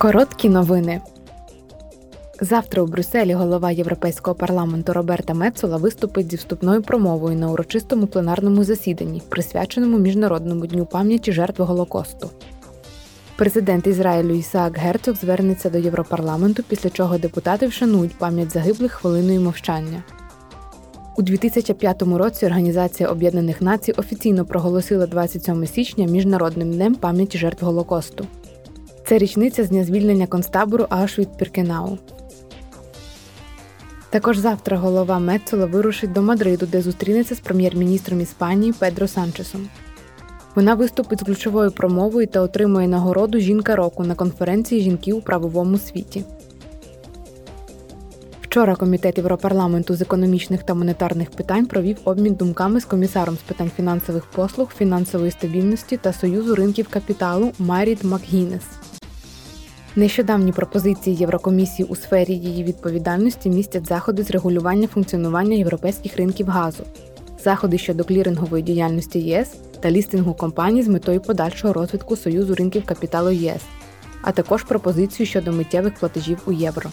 Короткі новини. Завтра у Брюсселі голова Європейського парламенту Роберта Мецола виступить зі вступною промовою на урочистому пленарному засіданні, присвяченому Міжнародному дню пам'яті жертв Голокосту. Президент Ізраїлю Ісаак Герцог звернеться до Європарламенту, після чого депутати вшанують пам'ять загиблих хвилиною мовчання. У 2005 році Організація Об'єднаних Націй офіційно проголосила 27 січня Міжнародним днем пам'яті жертв Голокосту. Це річниця з дня звільнення концтабору Аушвіт-Піркенау. Також завтра голова Мецола вирушить до Мадриду, де зустрінеться з прем'єр-міністром Іспанії Педро Санчесом. Вона виступить з ключовою промовою та отримує нагороду Жінка року на конференції жінки у правовому світі. Вчора Комітет Європарламенту з економічних та монетарних питань провів обмін думками з комісаром з питань фінансових послуг, фінансової стабільності та союзу ринків капіталу Маріт Макгінес. Нещодавні пропозиції Єврокомісії у сфері її відповідальності містять заходи з регулювання функціонування європейських ринків газу, заходи щодо клірингової діяльності ЄС та лістингу компаній з метою подальшого розвитку Союзу ринків капіталу ЄС, а також пропозицію щодо миттєвих платежів у євро.